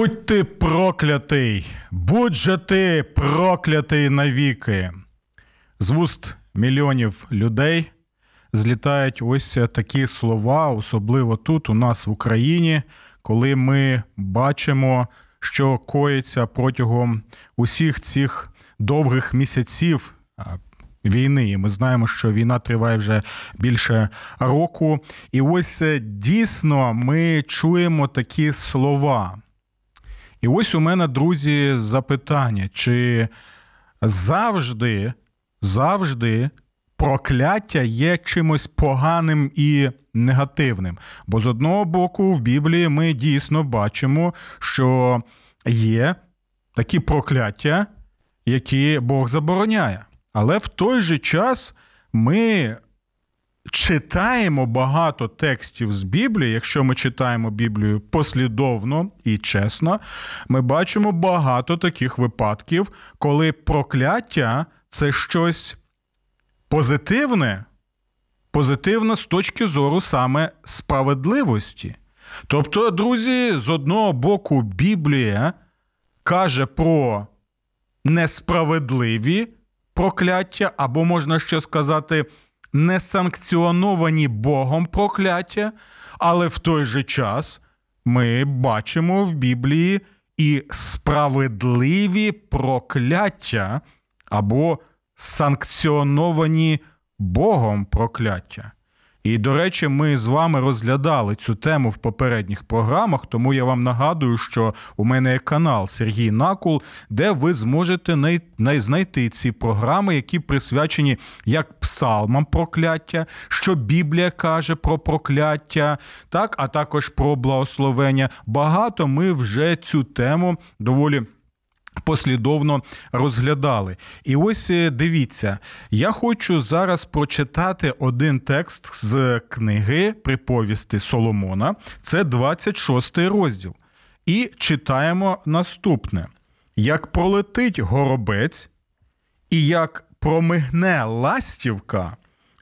Будь ти проклятий, будь же ти проклятий навіки. З вуст мільйонів людей злітають ось такі слова, особливо тут, у нас в Україні, коли ми бачимо, що коїться протягом усіх цих довгих місяців. Війни, і ми знаємо, що війна триває вже більше року. І ось е, дійсно ми чуємо такі слова. І ось у мене, друзі, запитання: чи завжди, завжди прокляття є чимось поганим і негативним? Бо з одного боку, в Біблії ми дійсно бачимо, що є такі прокляття, які Бог забороняє. Але в той же час ми читаємо багато текстів з Біблії, якщо ми читаємо Біблію послідовно і чесно, ми бачимо багато таких випадків, коли прокляття це щось позитивне, позитивне з точки зору саме справедливості. Тобто, друзі, з одного боку, Біблія каже про несправедливі прокляття, або можна ще сказати, несанкціоновані Богом прокляття, але в той же час ми бачимо в Біблії і справедливі прокляття або санкціоновані Богом прокляття. І, до речі, ми з вами розглядали цю тему в попередніх програмах, тому я вам нагадую, що у мене є канал Сергій Накул, де ви зможете знайти ці програми, які присвячені як псалмам прокляття, що Біблія каже про прокляття, так, а також про благословення. Багато ми вже цю тему доволі. Послідовно розглядали. І ось е, дивіться, я хочу зараз прочитати один текст з книги приповісти Соломона, це 26 розділ. І читаємо наступне: як пролетить горобець, і як промигне ластівка,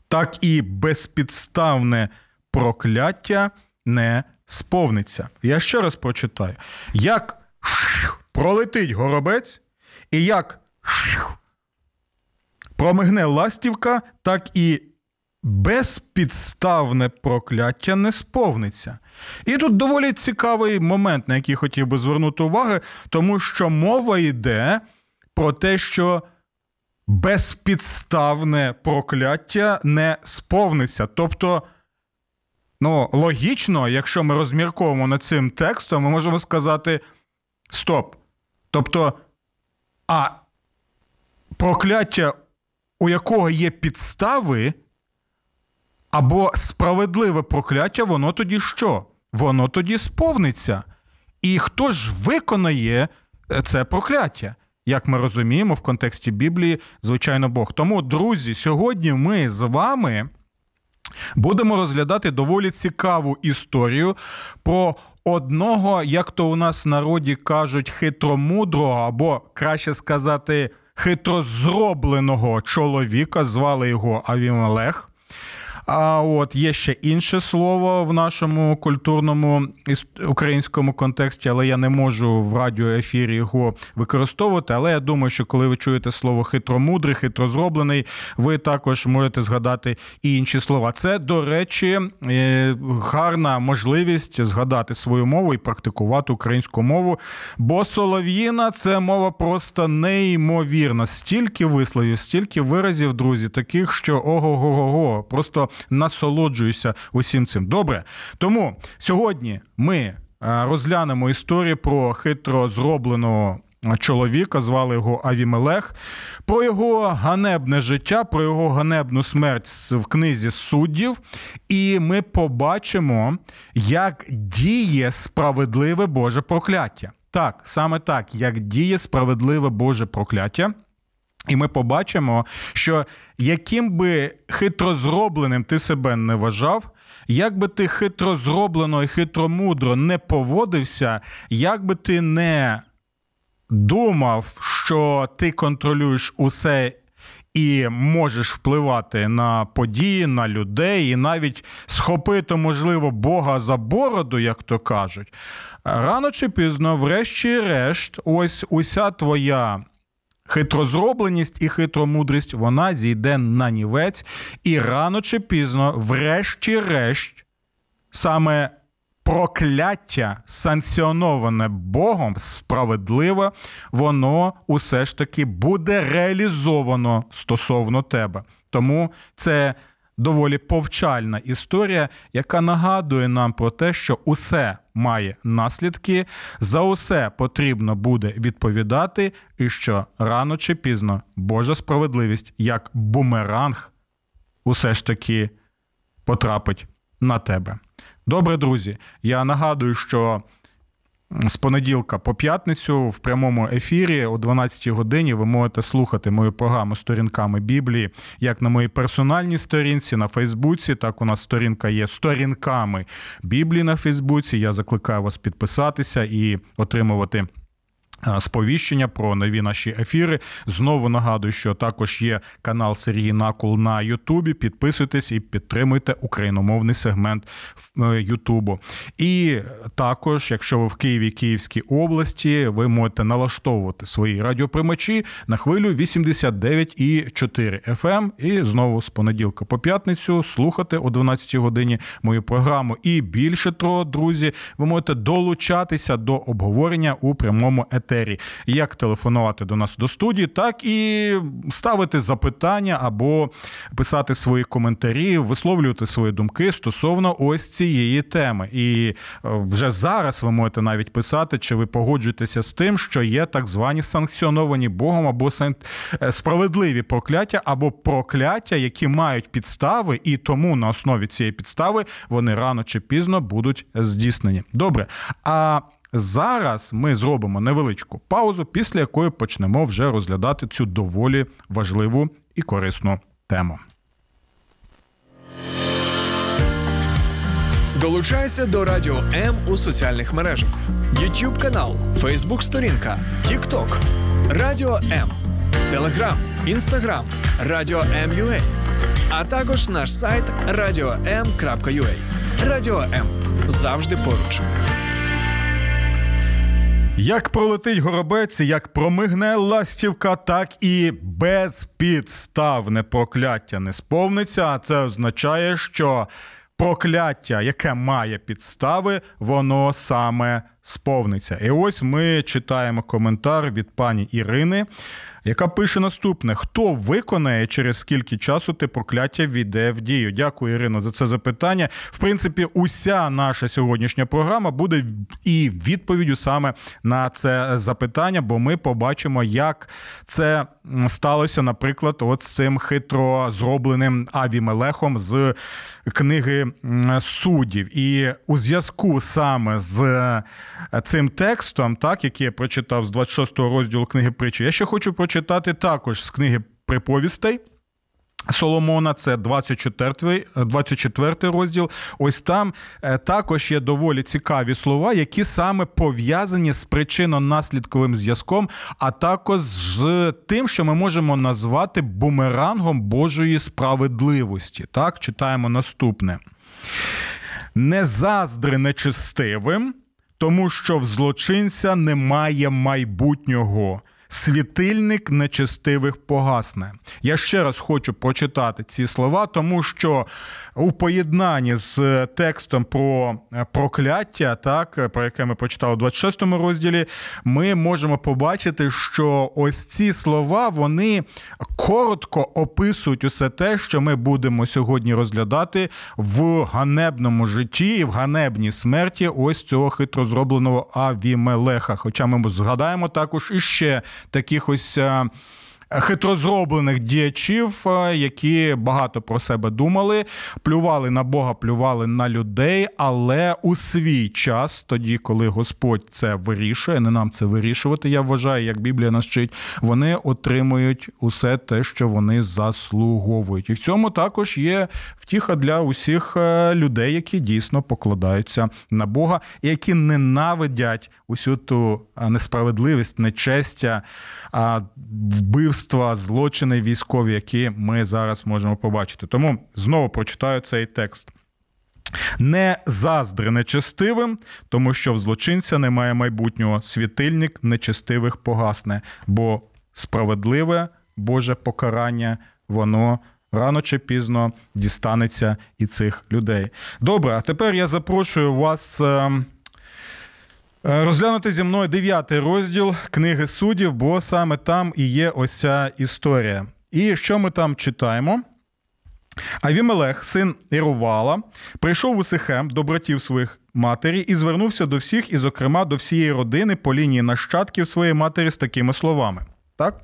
так і безпідставне прокляття не сповниться. Я ще раз прочитаю. Як пролетить горобець, і як промигне ластівка, так і безпідставне прокляття не сповниться. І тут доволі цікавий момент, на який хотів би звернути увагу, тому що мова йде про те, що безпідставне прокляття не сповниться. Тобто. Ну, логічно, якщо ми розмірковуємо над цим текстом, ми можемо сказати: стоп. Тобто, а прокляття, у якого є підстави, або справедливе прокляття, воно тоді що? Воно тоді сповниться. І хто ж виконає е, це прокляття? Як ми розуміємо, в контексті Біблії, звичайно, Бог. Тому, друзі, сьогодні ми з вами будемо розглядати доволі цікаву історію про одного, як то у нас в народі кажуть, хитромудрого, або краще сказати, хитрозробленого чоловіка, звали його Авімелех. А от є ще інше слово в нашому культурному українському контексті, але я не можу в радіоефірі його використовувати. Але я думаю, що коли ви чуєте слово хитромудрий, хитрозроблений, ви також можете згадати і інші слова. Це, до речі, е, гарна можливість згадати свою мову і практикувати українську мову. Бо солов'їна це мова просто неймовірна. Стільки висловів, стільки виразів, друзі, таких, що ого-го-го, просто насолоджуюся усім цим. Добре. Тому сьогодні ми е, розглянемо історію про хитро зробленого чоловіка, звали його Авімелех, про його ганебне життя, про його ганебну смерть в книзі суддів. І ми побачимо, як діє справедливе Боже прокляття. Так, саме так, як діє справедливе Боже прокляття. І ми побачимо, що яким би хитро зробленим ти себе не вважав, як би ти хитро зроблено і хитро мудро не поводився, як би ти не думав, що ти контролюєш усе. І можеш впливати на події, на людей, і навіть схопити, можливо, Бога за бороду, як то кажуть. Рано чи пізно, врешті-решт, ось уся твоя хитрозробленість і хитромудрість, вона зійде на нівець, і рано чи пізно, врешті-решт, саме прокляття, санкціоноване Богом, справедливе, воно усе ж таки буде реалізовано стосовно тебе. Тому це доволі повчальна історія, яка нагадує нам про те, що усе має наслідки, за усе потрібно буде відповідати, і що рано чи пізно Божа справедливість як бумеранг усе ж таки потрапить на тебе. Добре, друзі. Я нагадую, що з понеділка по п'ятницю в прямому ефірі о 12 годині ви можете слухати мою програму сторінками Біблії, як на моїй персональній сторінці на Фейсбуці. Так у нас сторінка є сторінками Біблії на Фейсбуці. Я закликаю вас підписатися і отримувати. Сповіщення про нові наші ефіри. Знову нагадую, що також є канал Сергій Накул на Ютубі. Підписуйтесь і підтримуйте україномовний сегмент е, Ютубу. І також, якщо ви в Києві Київській області, ви можете налаштовувати свої радіоприймачі на хвилю 89,4 FM. І знову з понеділка по п'ятницю слухати о 12 годині мою програму. І більше того, друзі, ви можете долучатися до обговорення у прямому етері етері, як телефонувати до нас до студії, так і ставити запитання або писати свої коментарі, висловлювати свої думки стосовно ось цієї теми. І е, вже зараз ви можете навіть писати, чи ви погоджуєтеся з тим, що є так звані санкціоновані Богом або е, справедливі прокляття, або прокляття, які мають підстави, і тому на основі цієї підстави вони рано чи пізно будуть здійснені. Добре. А Зараз ми зробимо невеличку паузу, після якої почнемо вже розглядати цю доволі важливу і корисну тему. Долучайся до Радіо М у соціальних мережах: YouTube канал, Facebook сторінка, TikTok, Радіо М, Телеграм, Інстаграм, Радіо М.Ю.А. а також наш сайт radio.m.ua. Радіо М завжди поруч. Як пролетить горобець, як промигне ластівка, так і безпідставне прокляття не сповниться. А це означає, що прокляття, яке має підстави, воно саме сповниться. І ось ми читаємо коментар від пані Ірини яка пише наступне: хто виконає через скільки часу те прокляття війде в дію? Дякую, Ірино, за це запитання. В принципі, уся наша сьогоднішня програма буде і відповіддю саме на це запитання, бо ми побачимо, як це сталося, наприклад, от з цим хитро зробленим Авімелехом з книги суддів. І у зв'язку саме з цим текстом, так який я прочитав з 26 розділу книги притчі, я ще хочу прочитати також з книги приповістей. Соломона, це 24 24 розділ. Ось там е, також є доволі цікаві слова, які саме пов'язані з причинно-наслідковим зв'язком, а також з тим, що ми можемо назвати бумерангом Божої справедливості. Так, читаємо наступне. Не заздри нечистивим, тому що в злочинця немає майбутнього. Світильник нечестивих погасне. Я ще раз хочу прочитати ці слова, тому що у поєднанні з текстом про прокляття, так про яке ми прочитали у 26 розділі, ми можемо побачити, що ось ці слова вони коротко описують усе те, що ми будемо сьогодні розглядати в ганебному житті і в ганебній смерті ось цього хитро зробленого Авімелеха. Хоча ми згадаємо також іще таких ось. Хитрозроблених діячів, е, які багато про себе думали, плювали на Бога, плювали на людей, але у свій час, тоді, коли Господь це вирішує, не нам це вирішувати. Я вважаю, як Біблія нас вчить, вони отримують усе те, що вони заслуговують. І в цьому також є втіха для усіх е, людей, які дійсно покладаються на Бога, і які ненавидять усю ту е, несправедливість, нечестя, вбивства, злочини військові, які ми зараз можемо побачити. Тому знову прочитаю цей текст. Не заздри нечестивим, тому що в злочинця немає майбутнього. Світильник нечестивих погасне, бо справедливе Боже покарання, воно рано чи пізно дістанеться і цих людей. Добре, а тепер я запрошую вас. Е, розглянути зі мною дев'ятий розділ книги суддів, бо саме там і є ось ця історія. І що ми там читаємо? Авімелех, син Ірувала, прийшов у Сихем до братів своїх матері і звернувся до всіх, і, зокрема, до всієї родини по лінії нащадків своєї матері з такими словами. Так?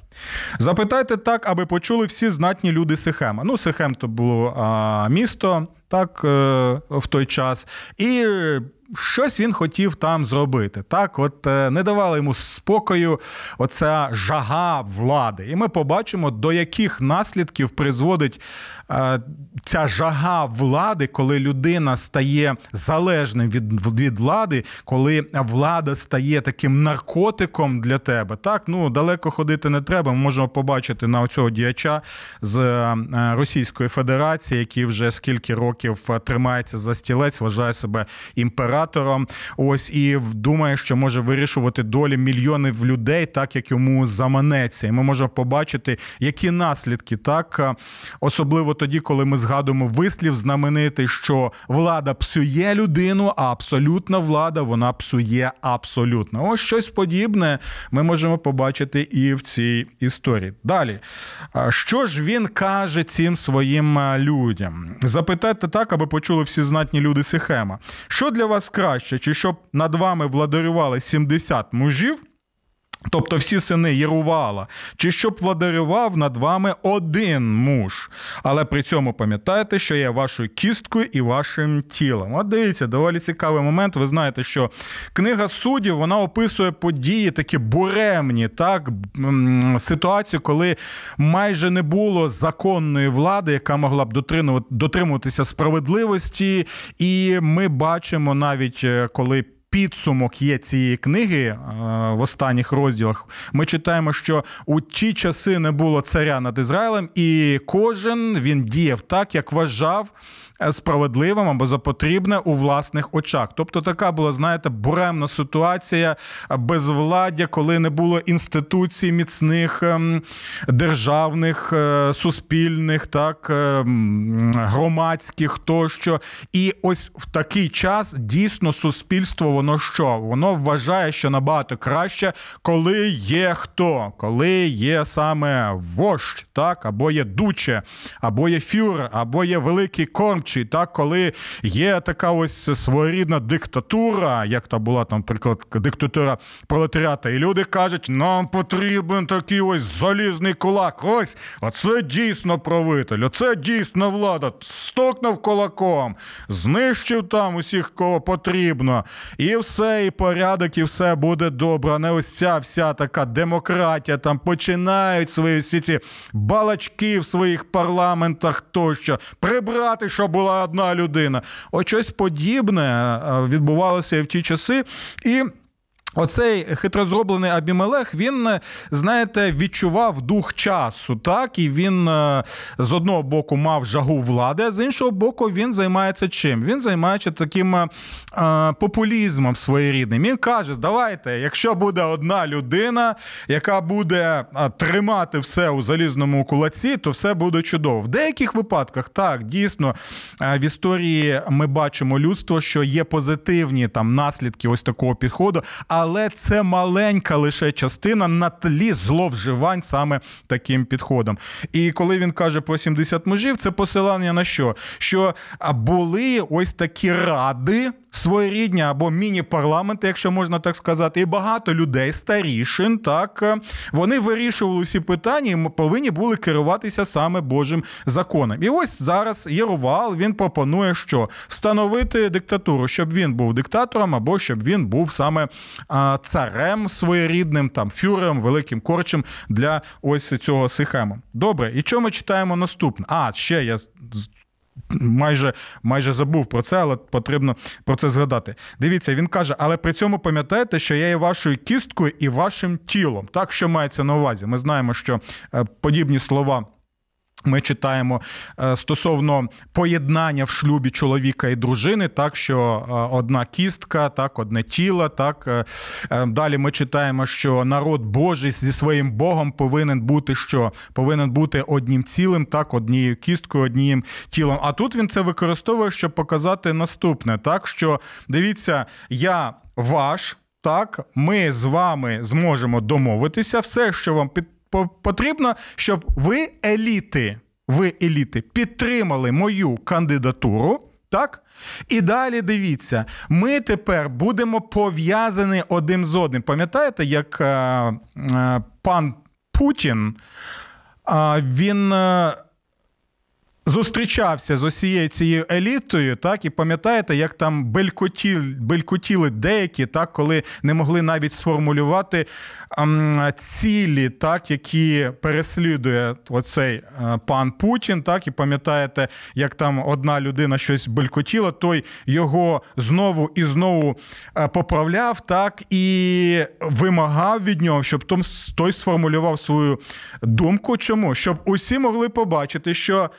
Запитайте так, аби почули всі знатні люди Сихема. Ну, Сихем то було а, місто так, е, в той час. І щось він хотів там зробити. Так, от е, не давали йому спокою оця жага влади. І ми побачимо, до яких наслідків призводить ця жага влади, коли людина стає залежним від від влади, коли влада стає таким наркотиком для тебе. Так, ну далеко ходити не треба. Ми можемо побачити на цього діяча з е, Російської Федерації, який вже скільки років тримається за стілець, вважає себе імператором. Ось і думає, що може вирішувати долі мільйонів людей, так як йому заманеться. І ми можемо побачити, які наслідки так, особливо тоді, коли ми згадуємо вислів знаменитий, що влада псує людину, а абсолютна влада вона псує абсолютно. Ось щось подібне ми можемо побачити і в цій історії. Далі, що ж він каже цим своїм людям? Запитайте так, аби почули всі знатні люди Сихема. Що для вас краще, чи щоб над вами владарювали 70 мужів? Тобто всі сини Єрувала, чи щоб владарював над вами один муж. Але при цьому пам'ятайте, що я вашою кісткою і вашим тілом. От дивіться, доволі цікавий момент. Ви знаєте, що книга суддів вона описує події такі буремні, так ситуацію, коли майже не було законної влади, яка могла б дотримуватися справедливості. І ми бачимо навіть е, коли підсумок є цієї книги е, в останніх розділах. Ми читаємо, що у ті часи не було царя над Ізраїлем, і кожен він діяв так, як вважав. Е, справедливим або за потрібне у власних очах. Тобто така була, знаєте, буремна ситуація безвладдя, коли не було інституцій міцних ем, державних, е, суспільних, так громадських тощо. І ось в такий час дійсно суспільство, воно що? Воно вважає, що набагато краще, коли є хто, коли є саме вождь, так, або є дуче, або є фюрер, або є великий кормч чи так, коли є така ось своєрідна диктатура, як та була там, наприклад, диктатура пролетаріата, і люди кажуть, нам потрібен такий ось залізний кулак. Ось оце дійсно правитель, оце дійсно влада. Стокнув кулаком, знищив там усіх, кого потрібно, і все, і порядок, і все буде добре. А не ось ця вся така демократія. Там починають свої всі ці балачки в своїх парламентах тощо прибрати, щоб була одна людина. Ось щось подібне е, відбувалося і в ті часи. І Оцей хитрозроблений Абімелех, він, знаєте, відчував дух часу, так, і він е, з одного боку мав жагу влади, а з іншого боку, він займається чим? Він займається таким е, популізмом своєрідним. Він каже: давайте, якщо буде одна людина, яка буде е, тримати все у залізному кулаці, то все буде чудово. В деяких випадках так дійсно е, в історії ми бачимо людство, що є позитивні там наслідки ось такого підходу але це маленька лише частина на тлі зловживань саме таким підходом. І коли він каже про 70 мужів, це посилання на що? Що були ось такі ради своєрідні або міні-парламенти, якщо можна так сказати, і багато людей, старішин, так е, вони вирішували всі питання і повинні були керуватися саме Божим законом. І ось зараз Єрувал він пропонує, що встановити диктатуру, щоб він був диктатором, або щоб він був саме царем своєрідним, там фюрером, великим корчем для ось цього сихему. Добре, і що ми читаємо наступне? А ще я майже майже забув про це, але потрібно про це згадати. Дивіться, він каже, але при цьому пам'ятаєте, що я є вашою кісткою і вашим тілом. Так, що мається на увазі? Ми знаємо, що е, подібні слова. Ми читаємо е, стосовно поєднання в шлюбі чоловіка і дружини, так що е, одна кістка, так, одне тіло. Так е, далі ми читаємо, що народ Божий зі своїм Богом повинен бути що повинен бути одним цілим, так, однією кісткою, одним тілом. А тут він це використовує, щоб показати наступне: так що дивіться, я ваш. Так, ми з вами зможемо домовитися. Все, що вам під потрібно, щоб ви еліти, ви еліти підтримали мою кандидатуру. Так? І далі дивіться, ми тепер будемо пов'язані один з одним. Пам'ятаєте, як е, е, пан Путін е, він зустрічався з усією цією елітою, так і пам'ятаєте, як там белькотіли, белькотіли деякі, так, коли не могли навіть сформулювати ем, цілі, так, які переслідує оцей е, пан Путін. Так, і пам'ятаєте, як там одна людина щось белькотіла, той його знову і знову е, поправляв, так і вимагав від нього, щоб той сформулював свою думку. Чому? Щоб усі могли побачити, що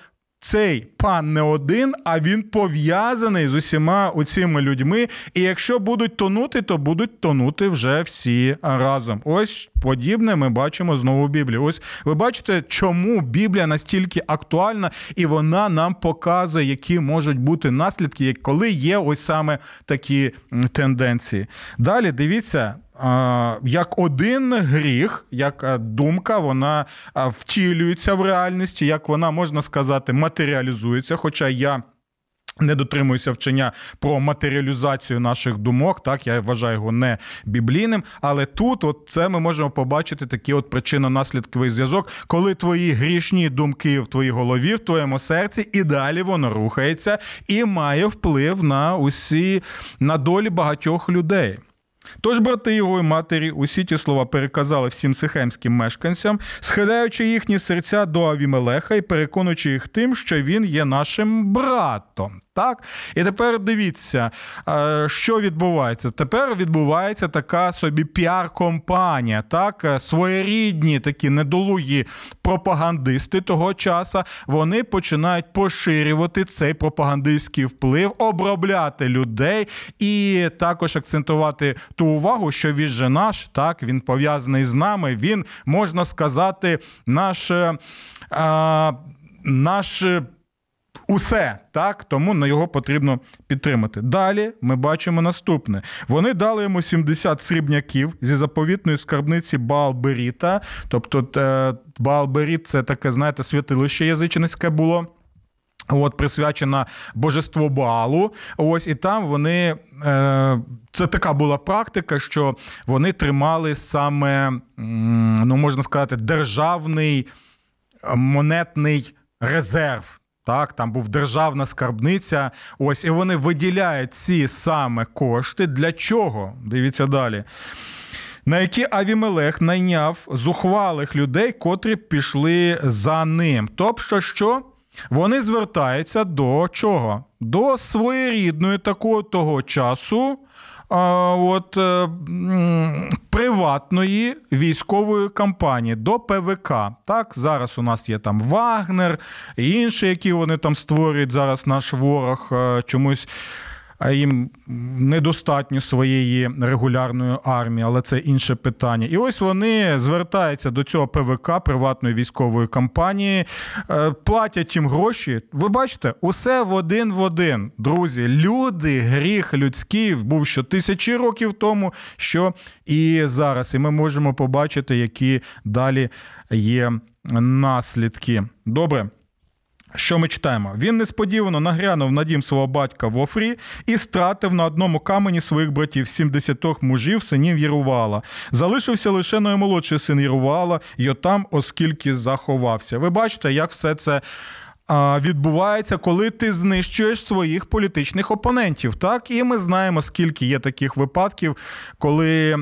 цей пан не один, а він пов'язаний з усіма оціми людьми. І якщо будуть тонути, то будуть тонути вже всі разом. Ось подібне ми бачимо знову в Біблії. Ось ви бачите, чому Біблія настільки актуальна, і вона нам показує, які можуть бути наслідки, коли є ось саме такі тенденції. Далі дивіться як один гріх, як е, думка, вона е, втілюється в реальності, як вона можна сказати, матеріалізується. Хоча я. Не дотримуюся вчення про матеріалізацію наших думок, так я вважаю його не біблійним. Але тут, от це ми можемо побачити такий от причинно-наслідковий зв'язок, коли твої грішні думки в твоїй голові, в твоєму серці, і далі воно рухається і має вплив на усі на долі багатьох людей. Тож брати його і матері усі ті слова переказали всім сихемським мешканцям, схиляючи їхні серця до Авімелеха і переконуючи їх тим, що він є нашим братом. Так? І тепер дивіться, е, що відбувається. Тепер відбувається така собі піар-компанія, так, е, своєрідні такі недолугі пропагандисти того часу, вони починають поширювати цей пропагандистський вплив, обробляти людей і також акцентувати ту увагу, що він же наш, так, він пов'язаний з нами, він, можна сказати, наш. А, е, наш Усе так, тому на його потрібно підтримати. Далі ми бачимо наступне: вони дали йому 70 срібняків зі заповітної скарбниці Баалберіта. Тобто е, Баалберіт це таке, знаєте, святилище язичницьке було. От присвячена божеству Баалу. Ось і там вони е, це така була практика, що вони тримали саме, ну можна сказати, державний монетний резерв. Так, там був державна скарбниця. Ось і вони виділяють ці саме кошти. Для чого? Дивіться далі. На які Авімелех найняв зухвалих людей, котрі пішли за ним. Тобто, що вони звертаються до чого? До своєрідної такого того часу от, е, приватної військової кампанії до ПВК. Так, зараз у нас є там Вагнер і інші, які вони там створюють зараз наш ворог е, чомусь їм недостатньо своєї регулярної армії, але це інше питання. І ось вони звертаються до цього ПВК приватної військової кампанії, е, платять їм гроші. Ви бачите, усе в один в один. Друзі, люди, гріх людський був що тисячі років тому, що і зараз. І ми можемо побачити, які далі є наслідки. Добре. Що ми читаємо? Він несподівано нагрянув на дім свого батька в Офрі і стратив на одному камені своїх братів 70 мужів, синів Єрувала. Залишився лише наймолодший син Єрувала, Йотам, оскільки заховався. Ви бачите, як все це відбувається, коли ти знищуєш своїх політичних опонентів. Так, і ми знаємо, скільки є таких випадків, коли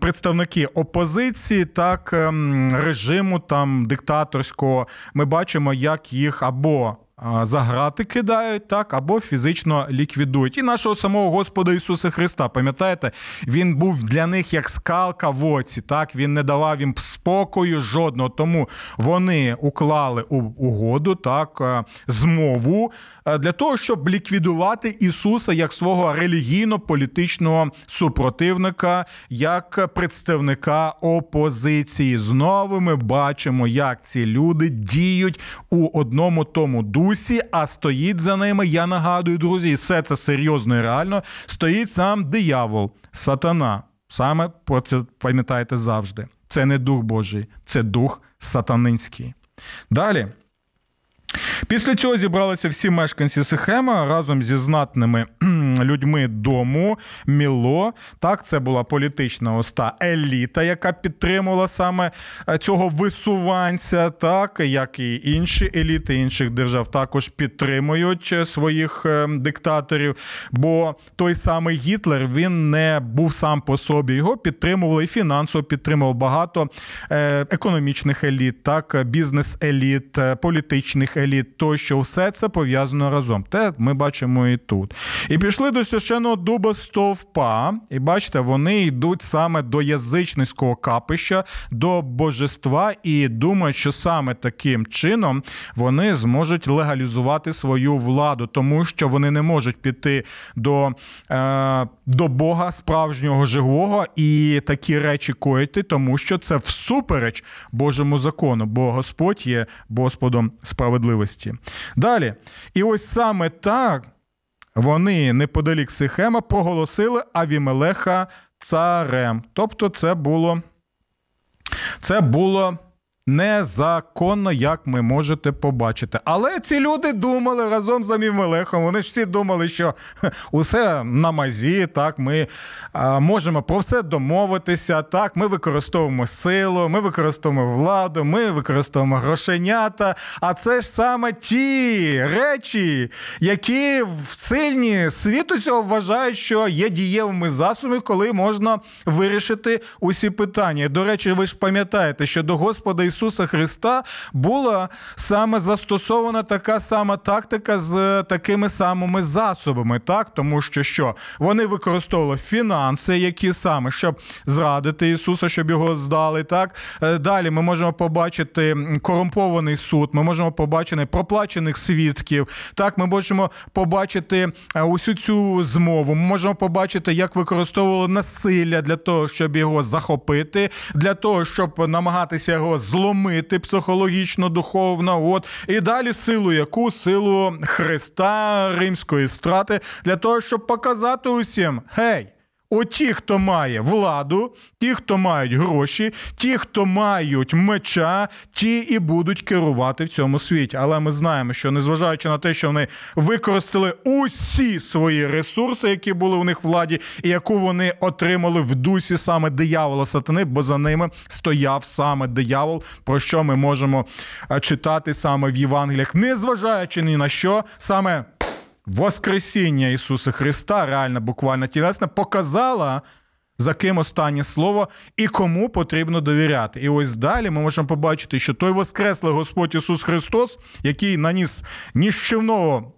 представники опозиції, так ем, режиму там диктаторського, ми бачимо, як їх або за грати кидають, так, або фізично ліквідують. І нашого самого Господа Ісуса Христа, пам'ятаєте, він був для них як скалка в оці, так, він не давав їм спокою жодного. Тому вони уклали угоду, так, е, змову е, для того, щоб ліквідувати Ісуса як свого релігійно-політичного супротивника, як представника опозиції. Знову ми бачимо, як ці люди діють у одному тому дусі дусі, а стоїть за ними. Я нагадую, друзі, все це серйозно і реально. Стоїть сам диявол, сатана. Саме про це пам'ятаєте завжди. Це не дух Божий, це дух сатанинський. Далі. Після цього зібралися всі мешканці Сихема разом зі знатними людьми дому Міло. Так, це була політична оста еліта, яка підтримувала саме е, цього висуванця, так як і інші еліти інших держав також підтримують е, своїх е, диктаторів. Бо той самий Гітлер він не був сам по собі. Його підтримували і фінансово підтримував багато економічних еліт, так, бізнес-еліт, політичних еліт, тощо все це пов'язано разом. Те ми бачимо і тут. І пішли до священного дуба стовпа, і бачите, вони йдуть саме до язичницького капища, до божества, і думають, що саме таким чином вони зможуть легалізувати свою владу, тому що вони не можуть піти до, е, до Бога справжнього живого і такі речі коїти, тому що це всупереч Божому закону, бо Господь є Господом справедливості. Далі. І ось саме так вони неподалік Сихема проголосили Авімелеха царем. Тобто, це було. Це було незаконно, як ми можете побачити. Але ці люди думали разом з Амімелехом. Вони ж всі думали, що усе на мазі, так, ми а, можемо про все домовитися. Так, ми використовуємо силу, ми використовуємо владу, ми використовуємо грошенята. А це ж саме ті речі, які в сильні світу цього вважають, що є дієвими засобами, коли можна вирішити усі питання. До речі, ви ж пам'ятаєте, що до Господа Ісуса Ісуса Христа була саме застосована така сама тактика з такими самими засобами, так тому що що вони використовували фінанси, які саме щоб зрадити Ісуса, щоб його здали. Так е, далі ми можемо побачити корумпований суд, ми можемо побачити проплачених свідків. Так, ми можемо побачити е, усю цю змову. Ми можемо побачити, як використовували насилля для того, щоб його захопити, для того, щоб намагатися його зловити зломити психологічно, духовно. От і далі силу яку силу Христа римської страти для того, щоб показати усім гей. Оті, хто має владу, ті, хто мають гроші, ті, хто мають меча, ті і будуть керувати в цьому світі. Але ми знаємо, що незважаючи на те, що вони використали усі свої ресурси, які були у них владі, і яку вони отримали в дусі саме диявола сатани, бо за ними стояв саме диявол, про що ми можемо читати саме в Євангеліях, незважаючи ні на що саме. Воскресіння Ісуса Христа, реально, буквально тілесне, показала, за ким останнє слово і кому потрібно довіряти. І ось далі ми можемо побачити, що той Воскреслий Господь Ісус Христос, який наніс ніщівного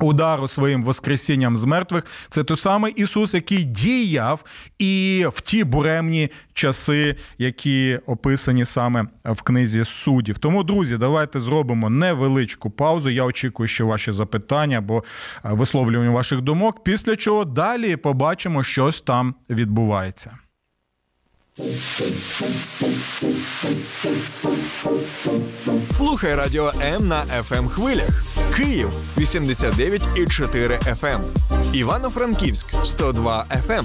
Удару своїм воскресінням з мертвих це той самий Ісус, який діяв і в ті буремні часи, які описані саме в книзі суддів. Тому, друзі, давайте зробимо невеличку паузу. Я очікую, що ваші запитання або е, висловлювання ваших думок. Після чого далі побачимо, щось там відбувається. Слухай радіо М на fm хвилях. Київ 89,4 FM. Івано-Франківськ 102 FM.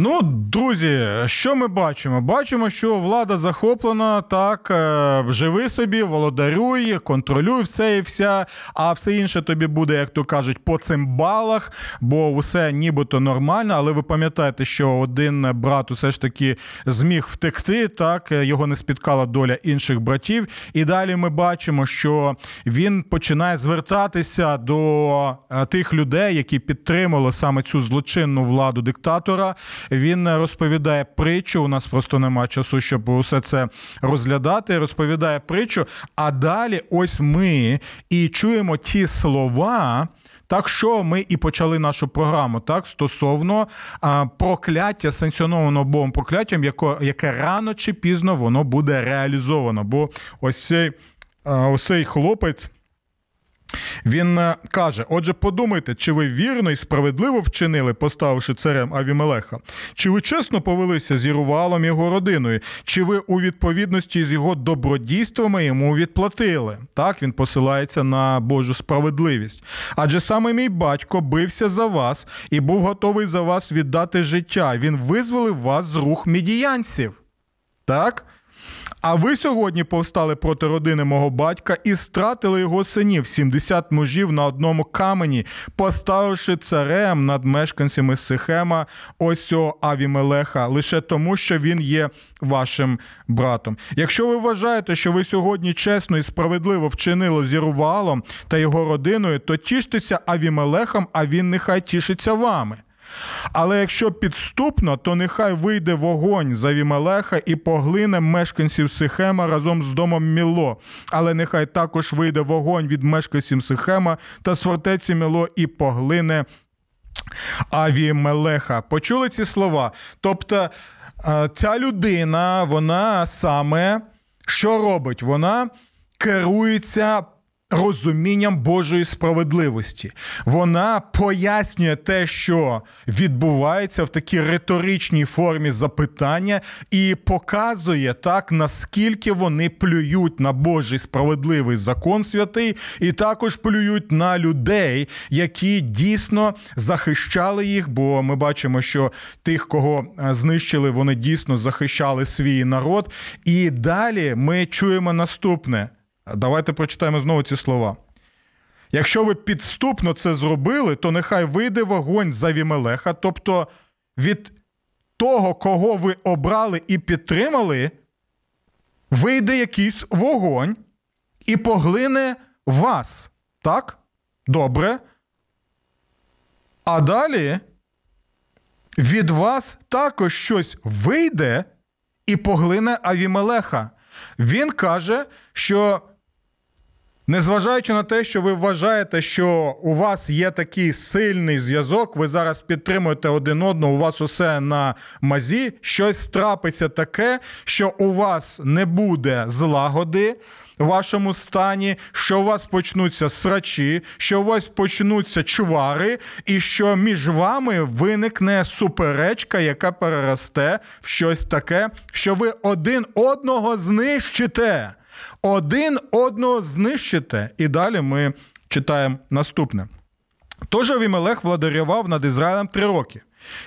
Ну, друзі, що ми бачимо? Бачимо, що влада захоплена, так, е, живи собі, володарюй, контролюй все і вся, а все інше тобі буде, як то кажуть, по цим балах, бо усе нібито нормально. Але ви пам'ятаєте, що один брат усе ж таки зміг втекти, так, його не спіткала доля інших братів. І далі ми бачимо, що він починає звертатися до е, тих людей, які підтримали саме цю злочинну владу диктатора. Він розповідає притчу. У нас просто немає часу, щоб усе це розглядати. Розповідає притчу. А далі, ось ми і чуємо ті слова. Так що ми і почали нашу програму так стосовно а, прокляття санкціонованого Богом прокляттям, яко, яке рано чи пізно воно буде реалізовано. Бо ось цей, а, ось цей хлопець. Він е, каже: отже, подумайте, чи ви вірно і справедливо вчинили, поставивши царем Авімелеха? Чи ви чесно повелися з Ірувалом і його родиною? Чи ви у відповідності з його добродійствами йому відплатили? Так, він посилається на Божу справедливість. Адже саме мій батько бився за вас і був готовий за вас віддати життя. Він визволив вас з рух мідіянців. Так? А ви сьогодні повстали проти родини мого батька і стратили його синів 70 мужів на одному камені, поставивши царем над мешканцями Сихема ось Авімелеха, лише тому, що він є вашим братом. Якщо ви вважаєте, що ви сьогодні чесно і справедливо вчинили з та його родиною, то тіштеся Авімелехом, а він нехай тішиться вами. Але якщо підступно, то нехай вийде вогонь за Вімелеха і поглине мешканців Сихема разом з домом Міло. Але нехай також вийде вогонь від мешканців Сихема та свортеці Міло і поглине Авімелеха. Почули ці слова? Тобто е, ця людина, вона саме що робить? Вона керується розумінням Божої справедливості. Вона пояснює те, що відбувається в такій риторичній формі запитання, і показує так, наскільки вони плюють на Божий справедливий закон святий, і також плюють на людей, які дійсно захищали їх. Бо ми бачимо, що тих, кого е, знищили, вони дійсно захищали свій народ. І далі ми чуємо наступне. Давайте прочитаємо знову ці слова. Якщо ви підступно це зробили, то нехай вийде вогонь за Вімелеха, тобто від того, кого ви обрали і підтримали, вийде якийсь вогонь і поглине вас. Так? Добре. А далі від вас також щось вийде і поглине Авімелеха. Він каже, що Незважаючи на те, що ви вважаєте, що у вас є такий сильний зв'язок, ви зараз підтримуєте один одного, у вас усе на мазі, щось трапиться таке, що у вас не буде злагоди в вашому стані, що у вас почнуться срачі, що у вас почнуться чвари, і що між вами виникне суперечка, яка переросте в щось таке, що ви один одного знищите один одного знищите. І далі ми читаємо наступне. Тож Авімелех владарював над Ізраїлем три роки.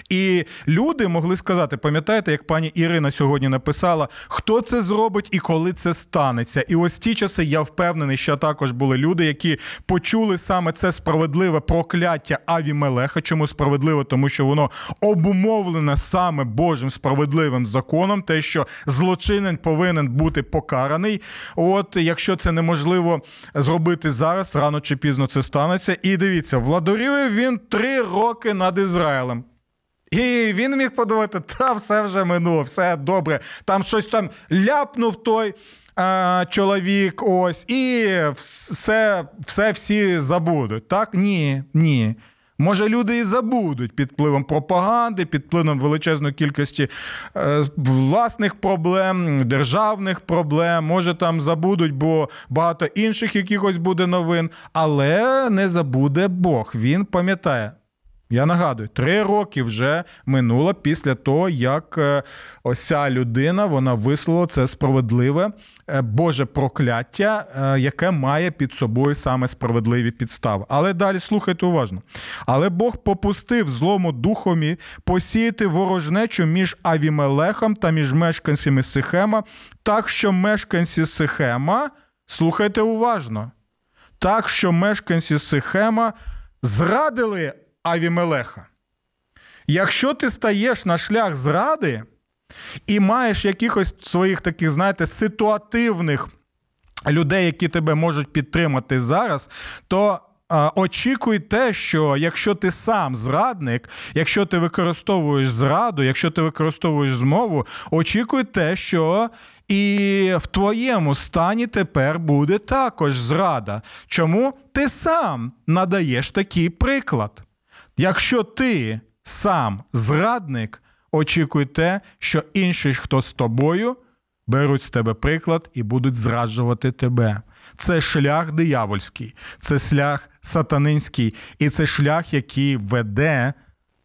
І люди могли сказати: пам'ятаєте, як пані Ірина сьогодні написала, хто це зробить і коли це станеться. І ось ті часи я впевнений, що також були люди, які почули саме це справедливе прокляття Авімелеха. Чому справедливе? Тому що воно обумовлене саме Божим справедливим законом, те, що злочинен повинен бути покараний. От якщо це неможливо зробити зараз, рано чи пізно це станеться. І дивіться, владарює він три роки над Ізраїлем. І він міг подумати, та все вже минуло, все добре. Там щось там ляпнув той а, чоловік, ось, і все, все всі забудуть. Так? Ні, ні. Може, люди і забудуть під впливом пропаганди, під впливом величезної кількості е, власних проблем, державних проблем. Може, там забудуть, бо багато інших якихось буде новин, але не забуде Бог. Він пам'ятає. Я нагадую, три роки вже минуло після того, як е, ось ця людина вона висловила це справедливе е, Боже прокляття, е, яке має під собою саме справедливі підстави. Але далі слухайте уважно. Але Бог попустив злому духові посіяти ворожнечу між Авімелехом та між мешканцями Сихема, так що мешканці Сихема, слухайте уважно, так що мешканці Сихема зрадили. Авімелеха. Якщо ти стаєш на шлях зради і маєш якихось своїх таких, знаєте, ситуативних людей, які тебе можуть підтримати зараз, то очікуй те, що якщо ти сам зрадник, якщо ти використовуєш зраду, якщо ти використовуєш змову, очікуй те, що і в твоєму стані тепер буде також зрада. Чому ти сам надаєш такий приклад? Якщо ти сам зрадник, очікуй те, що інші, хто з тобою, беруть з тебе приклад і будуть зраджувати тебе. Це шлях диявольський, це шлях сатанинський, і це шлях, який веде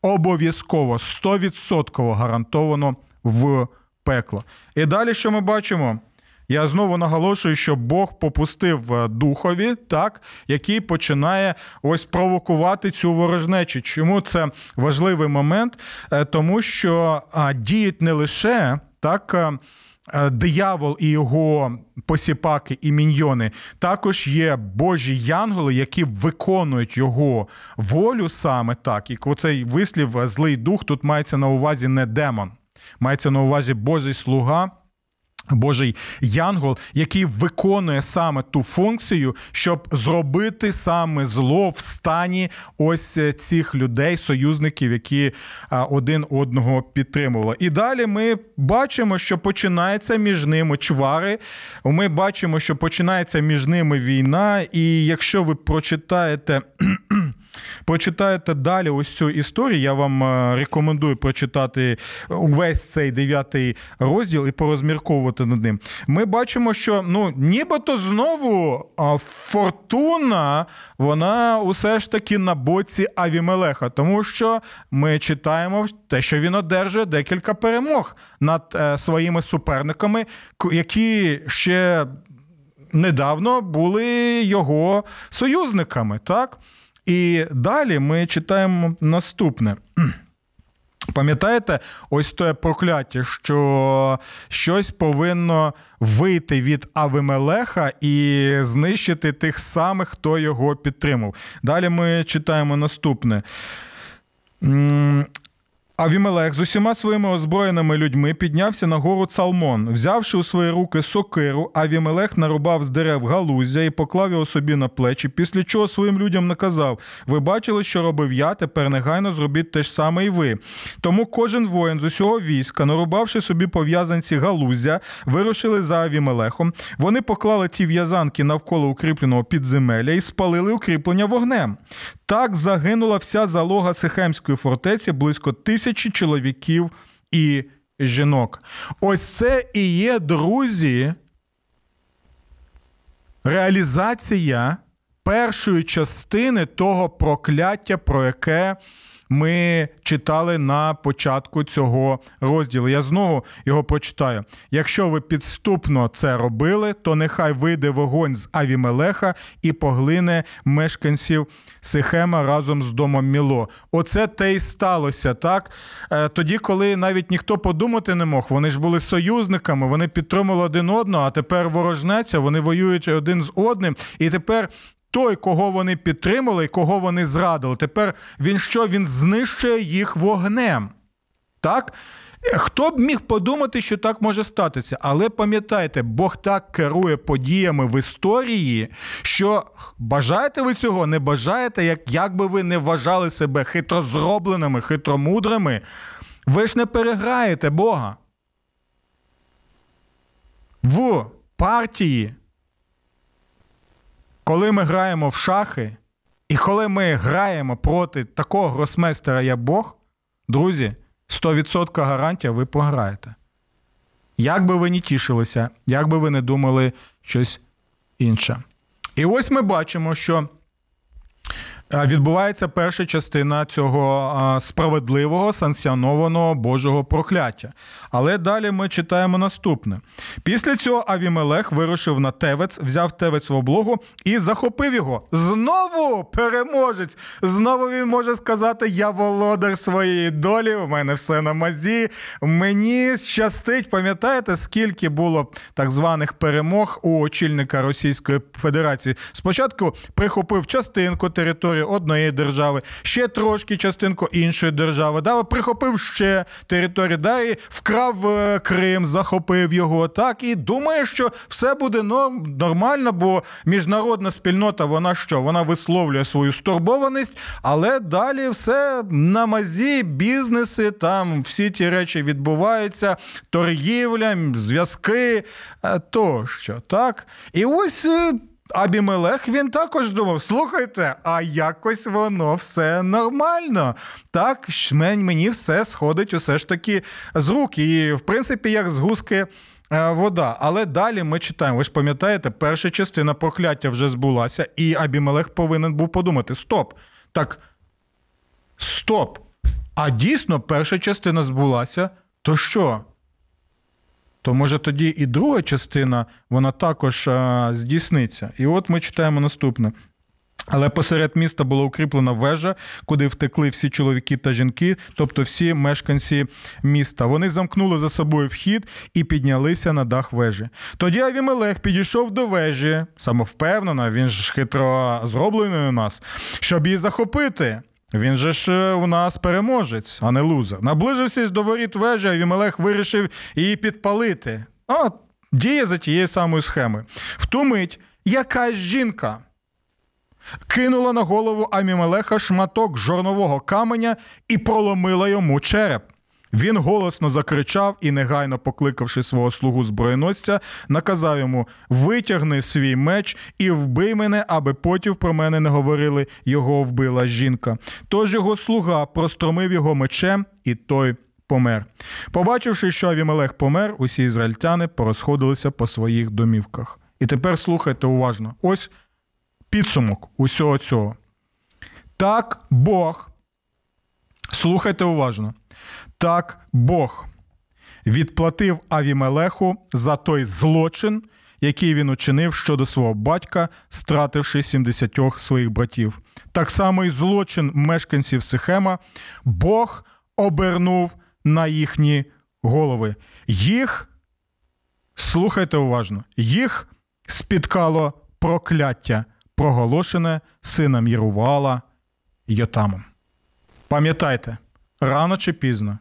обов'язково 100% гарантовано в пекло. І далі, що ми бачимо? Я знову наголошую, що Бог попустив е, духові, так, який починає ось провокувати цю ворожнечу. Чому це важливий момент? Е, тому що діють не лише так. Е, диявол і його посіпаки і міньйони також є божі янголи, які виконують його волю саме так. І цей вислів злий дух тут мається на увазі не демон, мається на увазі Божий слуга. Божий янгол, який виконує саме ту функцію, щоб зробити саме зло в стані ось е, цих людей, союзників, які один одного підтримували. І далі ми бачимо, що починається між ними чвари. Ми бачимо, що починається між ними війна. І якщо ви прочитаєте. Прочитаєте далі ось цю історію. Я вам е, рекомендую прочитати увесь цей дев'ятий розділ і порозмірковувати над ним. Ми бачимо, що ну, нібито знову фортуна, вона усе ж таки на боці Авімелеха, тому що ми читаємо те, що він одержує декілька перемог над е, своїми суперниками, які ще недавно були його союзниками. так? І далі ми читаємо наступне. Пам'ятаєте, ось те прокляття, що щось повинно вийти від Авимелеха і знищити тих самих, хто його підтримав. Далі ми читаємо наступне. Авімелех з усіма своїми озброєними людьми піднявся на гору Цалмон. Взявши у свої руки сокиру, Авімелех нарубав з дерев галуздя і поклав його собі на плечі, після чого своїм людям наказав: Ви бачили, що робив я, тепер негайно зробіть те ж саме і ви. Тому кожен воїн з усього війська, нарубавши собі пов'язанці галуздя, вирушили за Авімелехом. Вони поклали ті в'язанки навколо укріпленого підземелля і спалили укріплення вогнем. Так загинула вся залога Сихемської фортеці близько тисячі чоловіків і жінок. Ось це і є, друзі, реалізація першої частини того прокляття, про яке ми читали на початку цього розділу. Я знову його прочитаю. Якщо ви підступно це робили, то нехай вийде вогонь з Авімелеха і поглине мешканців Сихема разом з домом Міло. Оце те й сталося, так? Е, Тоді, коли навіть ніхто подумати не мог, вони ж були союзниками, вони підтримували один одного, а тепер ворожнеться, вони воюють один з одним. І тепер той, кого вони підтримали, і кого вони зрадили, тепер він що? Він знищує їх вогнем. Так? Хто б міг подумати, що так може статися? Але пам'ятайте, Бог так керує подіями в історії, що бажаєте ви цього, не бажаєте, як, як би ви не вважали себе хитрозробленими, хитромудрими, ви ж не переграєте Бога. В партії, коли ми граємо в шахи, і коли ми граємо проти такого гросмейстера, як Бог, друзі, 100% гарантія, ви програєте. Як би ви не тішилися, як би ви не думали щось інше. І ось ми бачимо, що відбувається перша частина цього справедливого санкціонованого Божого прокляття. Але далі ми читаємо наступне. Після цього Авімелех вирушив на Тевець, взяв Тевець в облогу і захопив його. Знову переможець. Знову він може сказати: Я володар своєї долі, у мене все на мазі. Мені щастить. Пам'ятаєте, скільки було так званих перемог у очільника Російської Федерації? Спочатку прихопив частинку території одної держави, ще трошки частинку іншої держави. Далі прихопив ще територію, далі вкрав е, Крим, захопив його. Так і думає, що все буде нормально, бо міжнародна спільнота, вона що? Вона висловлює свою стурбованість, але далі все на мазі, бізнеси, там всі ті речі відбуваються, торгівля, зв'язки е, тощо. Так? І ось. Абімелех він також думав: слухайте, а якось воно все нормально. Так, мені все сходить усе ж таки з рук. І, в принципі, як з гуски е, вода. Але далі ми читаємо. Ви ж пам'ятаєте, перша частина прокляття вже збулася, і Абімелех повинен був подумати: стоп, так, стоп. А дійсно, перша частина збулася, то що? То може тоді і друга частина вона також а, здійсниться. І от ми читаємо наступне. Але посеред міста була укріплена вежа, куди втекли всі чоловіки та жінки, тобто всі мешканці міста. Вони замкнули за собою вхід і піднялися на дах вежі. Тоді Авімелех підійшов до вежі, самовпевнено, він ж хитро зроблений у нас, щоб її захопити. Він же ж е, у нас переможець, а не лузер. Наближившись до воріт вежі, Авімелех вирішив її підпалити. А діє за тією самою схемою. В ту мить якась жінка кинула на голову Амімелеха шматок жорнового каменя і проломила йому череп. Він голосно закричав і, негайно покликавши свого слугу зброєносця, наказав йому: витягни свій меч і вбий мене, аби потім про мене не говорили, його вбила жінка. Тож його слуга простромив його мечем, і той помер. Побачивши, що Авімелех помер, усі ізраїльтяни порозходилися по своїх домівках. І тепер слухайте уважно: ось підсумок усього цього. Так Бог, слухайте уважно. Так Бог відплатив Авімелеху за той злочин, який він учинив щодо свого батька, стративши 70 своїх братів. Так само і злочин мешканців Сихема Бог обернув на їхні голови. Їх, слухайте уважно, їх спіткало прокляття, проголошене сином Єрувала Йотамом. Пам'ятайте, рано чи пізно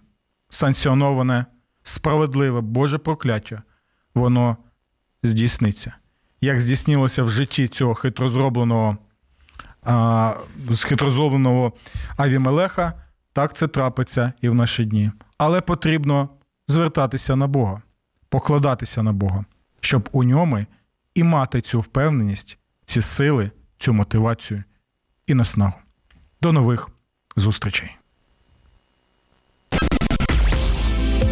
санкціоноване справедливе Боже прокляття, воно здійсниться. Як здійснилося в житті цього хитрозробленого, а, з хитрозробленого Авімелеха, так це трапиться і в наші дні. Але потрібно звертатися на Бога, покладатися на Бога, щоб у ньому і мати цю впевненість, ці сили, цю мотивацію і наснагу. До нових зустрічей.